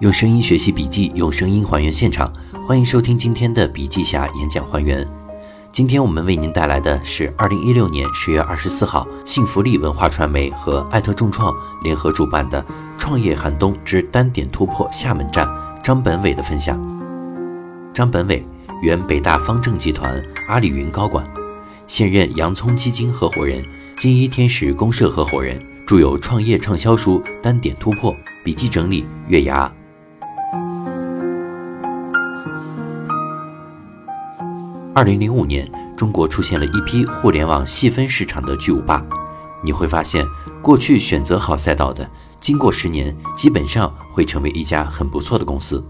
用声音学习笔记，用声音还原现场。欢迎收听今天的笔记侠演讲还原。今天我们为您带来的是二零一六年十月二十四号，幸福力文化传媒和艾特众创联合主办的《创业寒冬之单点突破厦门站》张本伟的分享。张本伟，原北大方正集团阿里云高管，现任洋葱基金合伙人、金一天使公社合伙人，著有创业畅销书《单点突破》，笔记整理月牙。二零零五年，中国出现了一批互联网细分市场的巨无霸。你会发现，过去选择好赛道的，经过十年，基本上会成为一家很不错的公司。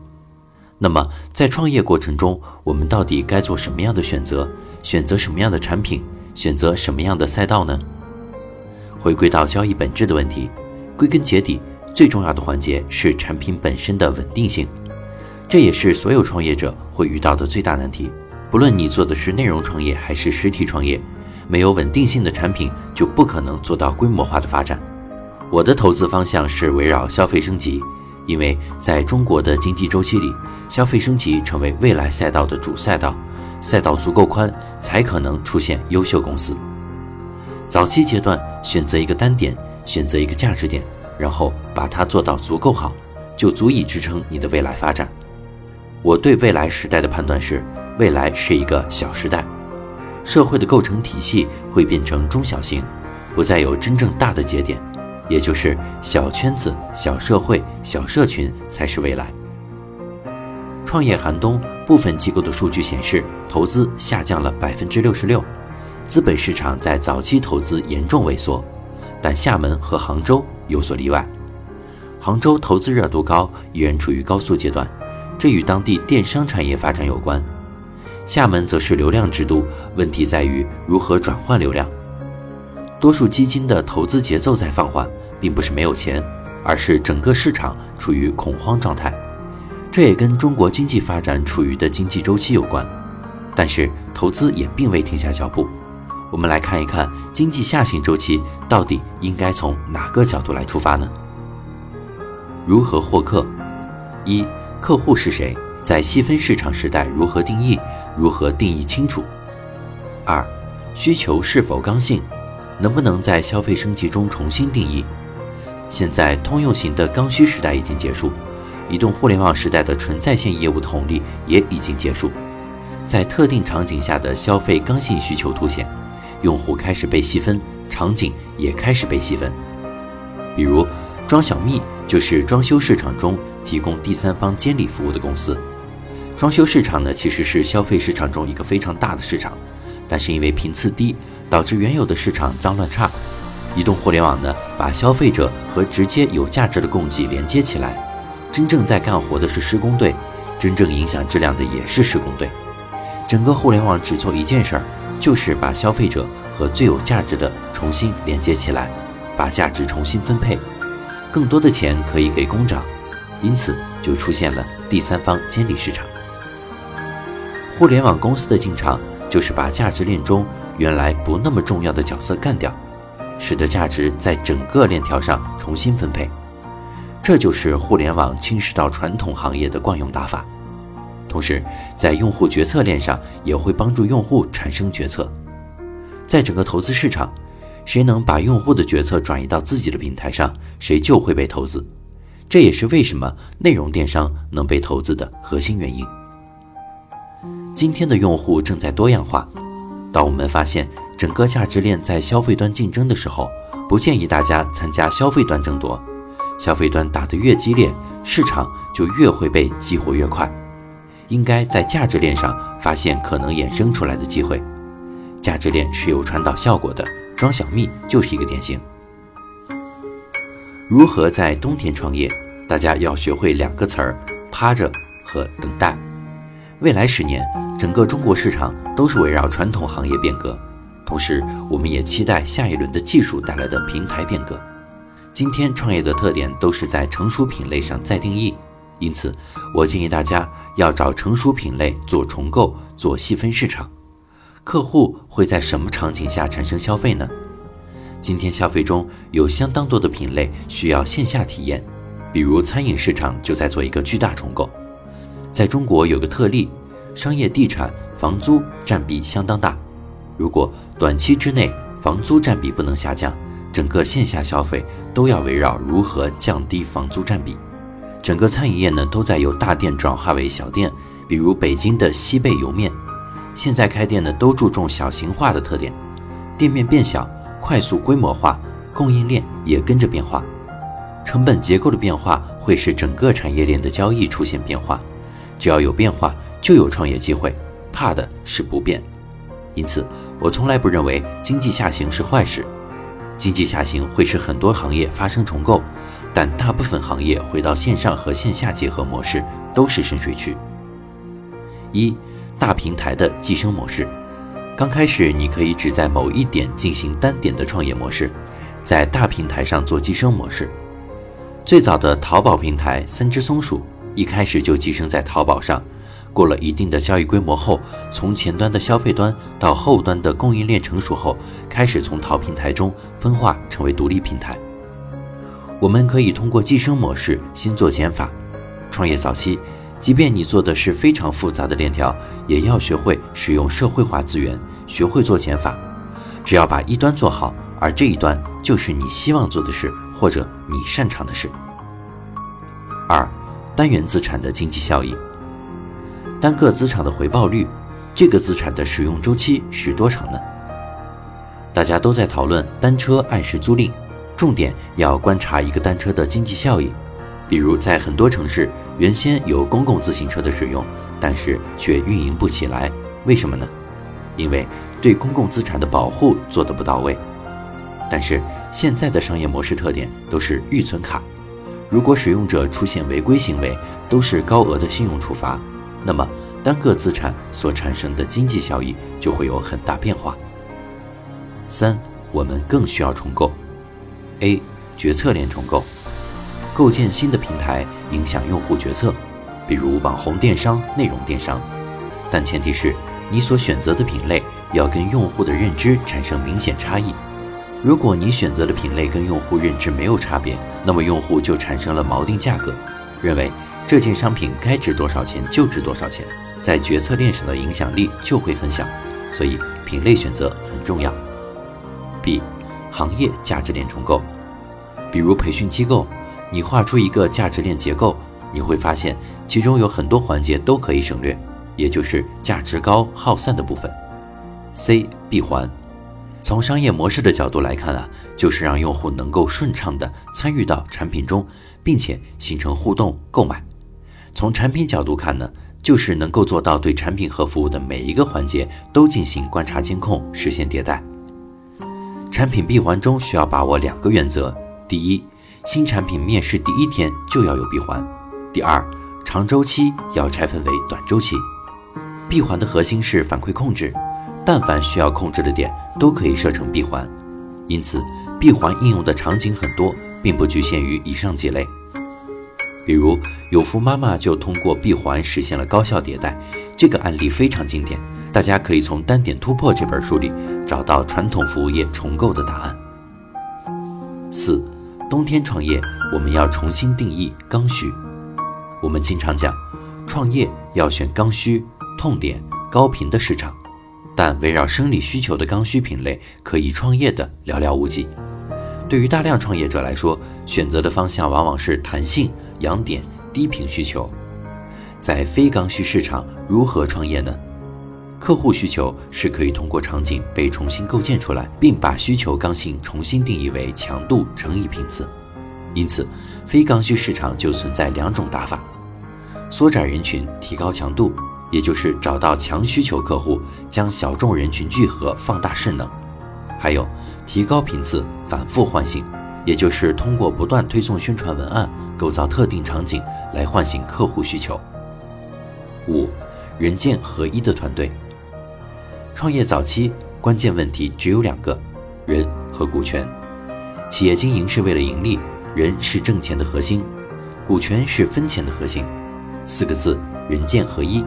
那么，在创业过程中，我们到底该做什么样的选择？选择什么样的产品？选择什么样的赛道呢？回归到交易本质的问题，归根结底，最重要的环节是产品本身的稳定性。这也是所有创业者会遇到的最大难题。不论你做的是内容创业还是实体创业，没有稳定性的产品就不可能做到规模化的发展。我的投资方向是围绕消费升级，因为在中国的经济周期里，消费升级成为未来赛道的主赛道，赛道足够宽，才可能出现优秀公司。早期阶段选择一个单点，选择一个价值点，然后把它做到足够好，就足以支撑你的未来发展。我对未来时代的判断是。未来是一个小时代，社会的构成体系会变成中小型，不再有真正大的节点，也就是小圈子、小社会、小社群才是未来。创业寒冬部分机构的数据显示，投资下降了百分之六十六，资本市场在早期投资严重萎缩，但厦门和杭州有所例外。杭州投资热度高，依然处于高速阶段，这与当地电商产业发展有关。厦门则是流量之都，问题在于如何转换流量。多数基金的投资节奏在放缓，并不是没有钱，而是整个市场处于恐慌状态。这也跟中国经济发展处于的经济周期有关。但是投资也并未停下脚步。我们来看一看经济下行周期到底应该从哪个角度来出发呢？如何获客？一、客户是谁？在细分市场时代，如何定义？如何定义清楚？二、需求是否刚性？能不能在消费升级中重新定义？现在通用型的刚需时代已经结束，移动互联网时代的纯在线业务红利也已经结束，在特定场景下的消费刚性需求凸显，用户开始被细分，场景也开始被细分。比如，装小蜜就是装修市场中提供第三方监理服务的公司。装修市场呢，其实是消费市场中一个非常大的市场，但是因为频次低，导致原有的市场脏乱差。移动互联网呢，把消费者和直接有价值的供给连接起来，真正在干活的是施工队，真正影响质量的也是施工队。整个互联网只做一件事儿，就是把消费者和最有价值的重新连接起来，把价值重新分配，更多的钱可以给工长，因此就出现了第三方监理市场。互联网公司的进场，就是把价值链中原来不那么重要的角色干掉，使得价值在整个链条上重新分配。这就是互联网侵蚀到传统行业的惯用打法。同时，在用户决策链上也会帮助用户产生决策。在整个投资市场，谁能把用户的决策转移到自己的平台上，谁就会被投资。这也是为什么内容电商能被投资的核心原因。今天的用户正在多样化。当我们发现整个价值链在消费端竞争的时候，不建议大家参加消费端争夺。消费端打得越激烈，市场就越会被激活越快。应该在价值链上发现可能衍生出来的机会。价值链是有传导效果的，装小蜜就是一个典型。如何在冬天创业？大家要学会两个词儿：趴着和等待。未来十年。整个中国市场都是围绕传统行业变革，同时我们也期待下一轮的技术带来的平台变革。今天创业的特点都是在成熟品类上再定义，因此我建议大家要找成熟品类做重构、做细分市场。客户会在什么场景下产生消费呢？今天消费中有相当多的品类需要线下体验，比如餐饮市场就在做一个巨大重构。在中国有个特例，商业地产房租占比相当大，如果短期之内房租占比不能下降，整个线下消费都要围绕如何降低房租占比。整个餐饮业呢都在由大店转化为小店，比如北京的西贝莜面，现在开店呢都注重小型化的特点，店面变小，快速规模化，供应链也跟着变化，成本结构的变化会使整个产业链的交易出现变化。只要有变化，就有创业机会，怕的是不变。因此，我从来不认为经济下行是坏事。经济下行会使很多行业发生重构，但大部分行业回到线上和线下结合模式都是深水区。一大平台的寄生模式，刚开始你可以只在某一点进行单点的创业模式，在大平台上做寄生模式。最早的淘宝平台三只松鼠一开始就寄生在淘宝上。过了一定的交易规模后，从前端的消费端到后端的供应链成熟后，开始从淘平台中分化成为独立平台。我们可以通过寄生模式先做减法。创业早期，即便你做的是非常复杂的链条，也要学会使用社会化资源，学会做减法。只要把一端做好，而这一端就是你希望做的事或者你擅长的事。二，单元资产的经济效益。单个资产的回报率，这个资产的使用周期是多长呢？大家都在讨论单车按时租赁，重点要观察一个单车的经济效益。比如在很多城市，原先有公共自行车的使用，但是却运营不起来，为什么呢？因为对公共资产的保护做得不到位。但是现在的商业模式特点都是预存卡，如果使用者出现违规行为，都是高额的信用处罚。那么，单个资产所产生的经济效益就会有很大变化。三，我们更需要重构。A，决策链重构，构建新的平台，影响用户决策，比如网红电商、内容电商。但前提是你所选择的品类要跟用户的认知产生明显差异。如果你选择的品类跟用户认知没有差别，那么用户就产生了锚定价格，认为。这件商品该值多少钱就值多少钱，在决策链上的影响力就会很小，所以品类选择很重要。B，行业价值链重构，比如培训机构，你画出一个价值链结构，你会发现其中有很多环节都可以省略，也就是价值高耗散的部分。C，闭环，从商业模式的角度来看啊，就是让用户能够顺畅的参与到产品中，并且形成互动购买。从产品角度看呢，就是能够做到对产品和服务的每一个环节都进行观察监控，实现迭代。产品闭环中需要把握两个原则：第一，新产品面世第一天就要有闭环；第二，长周期要拆分为短周期。闭环的核心是反馈控制，但凡需要控制的点都可以设成闭环，因此闭环应用的场景很多，并不局限于以上几类。比如有福妈妈就通过闭环实现了高效迭代，这个案例非常经典，大家可以从《单点突破》这本书里找到传统服务业重构的答案。四，冬天创业，我们要重新定义刚需。我们经常讲，创业要选刚需、痛点、高频的市场，但围绕生理需求的刚需品类可以创业的寥寥无几。对于大量创业者来说，选择的方向往往是弹性。养点低频需求，在非刚需市场如何创业呢？客户需求是可以通过场景被重新构建出来，并把需求刚性重新定义为强度乘以频次。因此，非刚需市场就存在两种打法：缩窄人群，提高强度，也就是找到强需求客户，将小众人群聚合，放大势能；还有提高频次，反复唤醒，也就是通过不断推送宣传文案。构造特定场景来唤醒客户需求。五，人剑合一的团队。创业早期关键问题只有两个：人和股权。企业经营是为了盈利，人是挣钱的核心，股权是分钱的核心。四个字：人剑合一，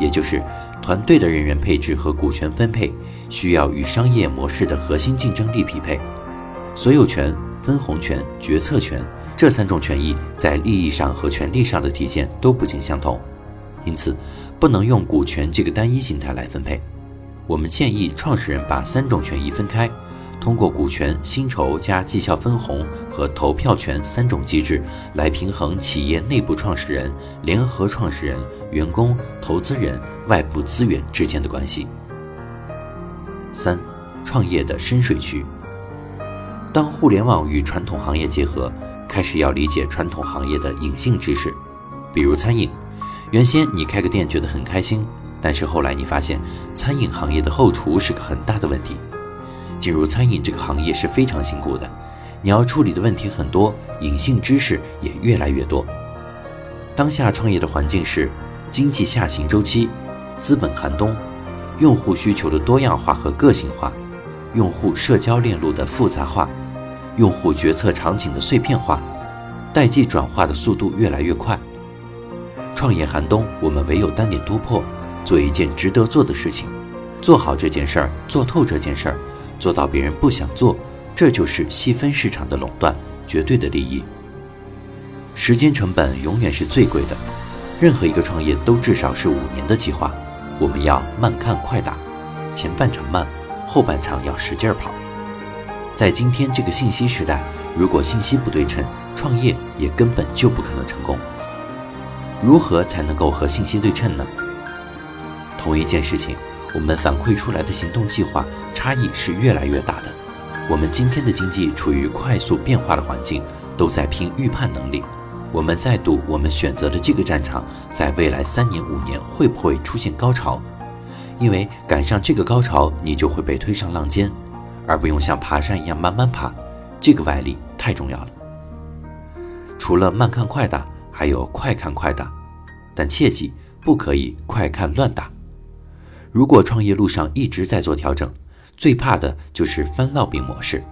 也就是团队的人员配置和股权分配需要与商业模式的核心竞争力匹配。所有权、分红权、决策权。这三种权益在利益上和权利上的体现都不尽相同，因此不能用股权这个单一形态来分配。我们建议创始人把三种权益分开，通过股权、薪酬加绩效分红和投票权三种机制来平衡企业内部创始人、联合创始人、员工、投资人、外部资源之间的关系。三、创业的深水区。当互联网与传统行业结合。开始要理解传统行业的隐性知识，比如餐饮。原先你开个店觉得很开心，但是后来你发现餐饮行业的后厨是个很大的问题。进入餐饮这个行业是非常辛苦的，你要处理的问题很多，隐性知识也越来越多。当下创业的环境是经济下行周期、资本寒冬、用户需求的多样化和个性化、用户社交链路的复杂化。用户决策场景的碎片化，代际转化的速度越来越快。创业寒冬，我们唯有单点突破，做一件值得做的事情，做好这件事儿，做透这件事儿，做到别人不想做，这就是细分市场的垄断，绝对的利益。时间成本永远是最贵的，任何一个创业都至少是五年的计划。我们要慢看快打，前半场慢，后半场要使劲跑。在今天这个信息时代，如果信息不对称，创业也根本就不可能成功。如何才能够和信息对称呢？同一件事情，我们反馈出来的行动计划差异是越来越大的。我们今天的经济处于快速变化的环境，都在拼预判能力。我们在赌我们选择的这个战场，在未来三年五年会不会出现高潮？因为赶上这个高潮，你就会被推上浪尖。而不用像爬山一样慢慢爬，这个外力太重要了。除了慢看快打，还有快看快打，但切记不可以快看乱打。如果创业路上一直在做调整，最怕的就是翻烙饼模式。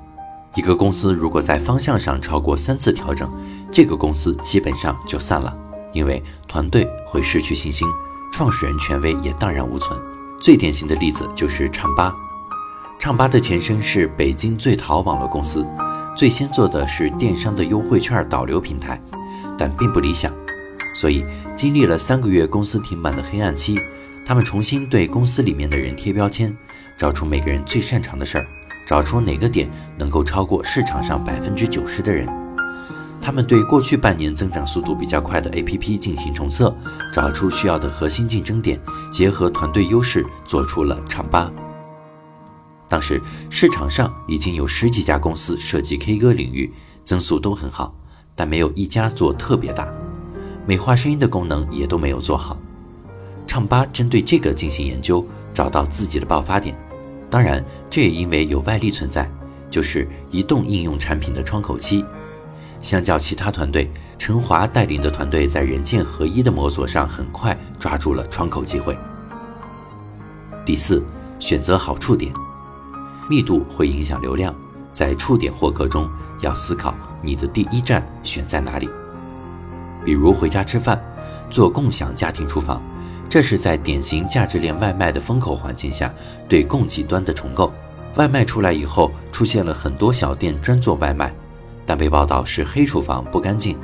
一个公司如果在方向上超过三次调整，这个公司基本上就散了，因为团队会失去信心，创始人权威也荡然无存。最典型的例子就是唱吧。唱吧的前身是北京最淘网络公司，最先做的是电商的优惠券导流平台，但并不理想。所以经历了三个月公司停摆的黑暗期，他们重新对公司里面的人贴标签，找出每个人最擅长的事儿，找出哪个点能够超过市场上百分之九十的人。他们对过去半年增长速度比较快的 APP 进行重测，找出需要的核心竞争点，结合团队优势做出了唱吧。当时市场上已经有十几家公司涉及 K 歌领域，增速都很好，但没有一家做特别大，美化声音的功能也都没有做好。唱吧针对这个进行研究，找到自己的爆发点。当然，这也因为有外力存在，就是移动应用产品的窗口期。相较其他团队，陈华带领的团队在人剑合一的摸索上很快抓住了窗口机会。第四，选择好触点。密度会影响流量，在触点获客中要思考你的第一站选在哪里。比如回家吃饭，做共享家庭厨房，这是在典型价值链外卖的风口环境下对供给端的重构。外卖出来以后，出现了很多小店专做外卖，但被报道是黑厨房不干净。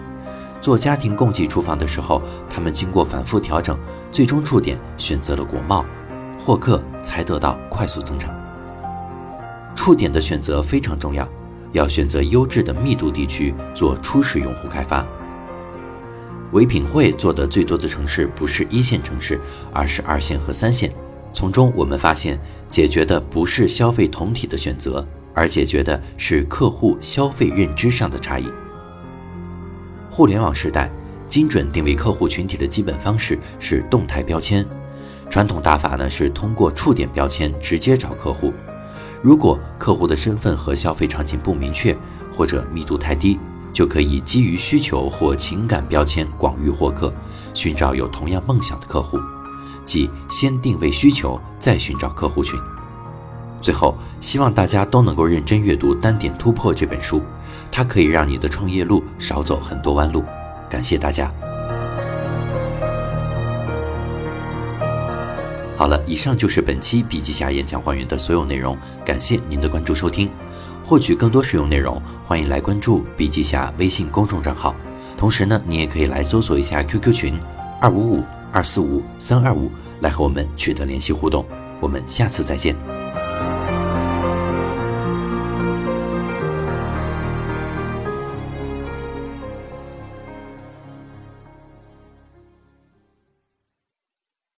做家庭供给厨房的时候，他们经过反复调整，最终触点选择了国贸，获客才得到快速增长。触点的选择非常重要，要选择优质的密度地区做初始用户开发。唯品会做的最多的城市不是一线城市，而是二线和三线。从中我们发现，解决的不是消费同体的选择，而解决的是客户消费认知上的差异。互联网时代，精准定位客户群体的基本方式是动态标签，传统打法呢是通过触点标签直接找客户。如果客户的身份和消费场景不明确，或者密度太低，就可以基于需求或情感标签广域获客，寻找有同样梦想的客户，即先定位需求，再寻找客户群。最后，希望大家都能够认真阅读《单点突破》这本书，它可以让你的创业路少走很多弯路。感谢大家。好了，以上就是本期笔记侠演讲还原的所有内容，感谢您的关注收听。获取更多实用内容，欢迎来关注笔记侠微信公众账号。同时呢，你也可以来搜索一下 QQ 群二五五二四五三二五，来和我们取得联系互动。我们下次再见。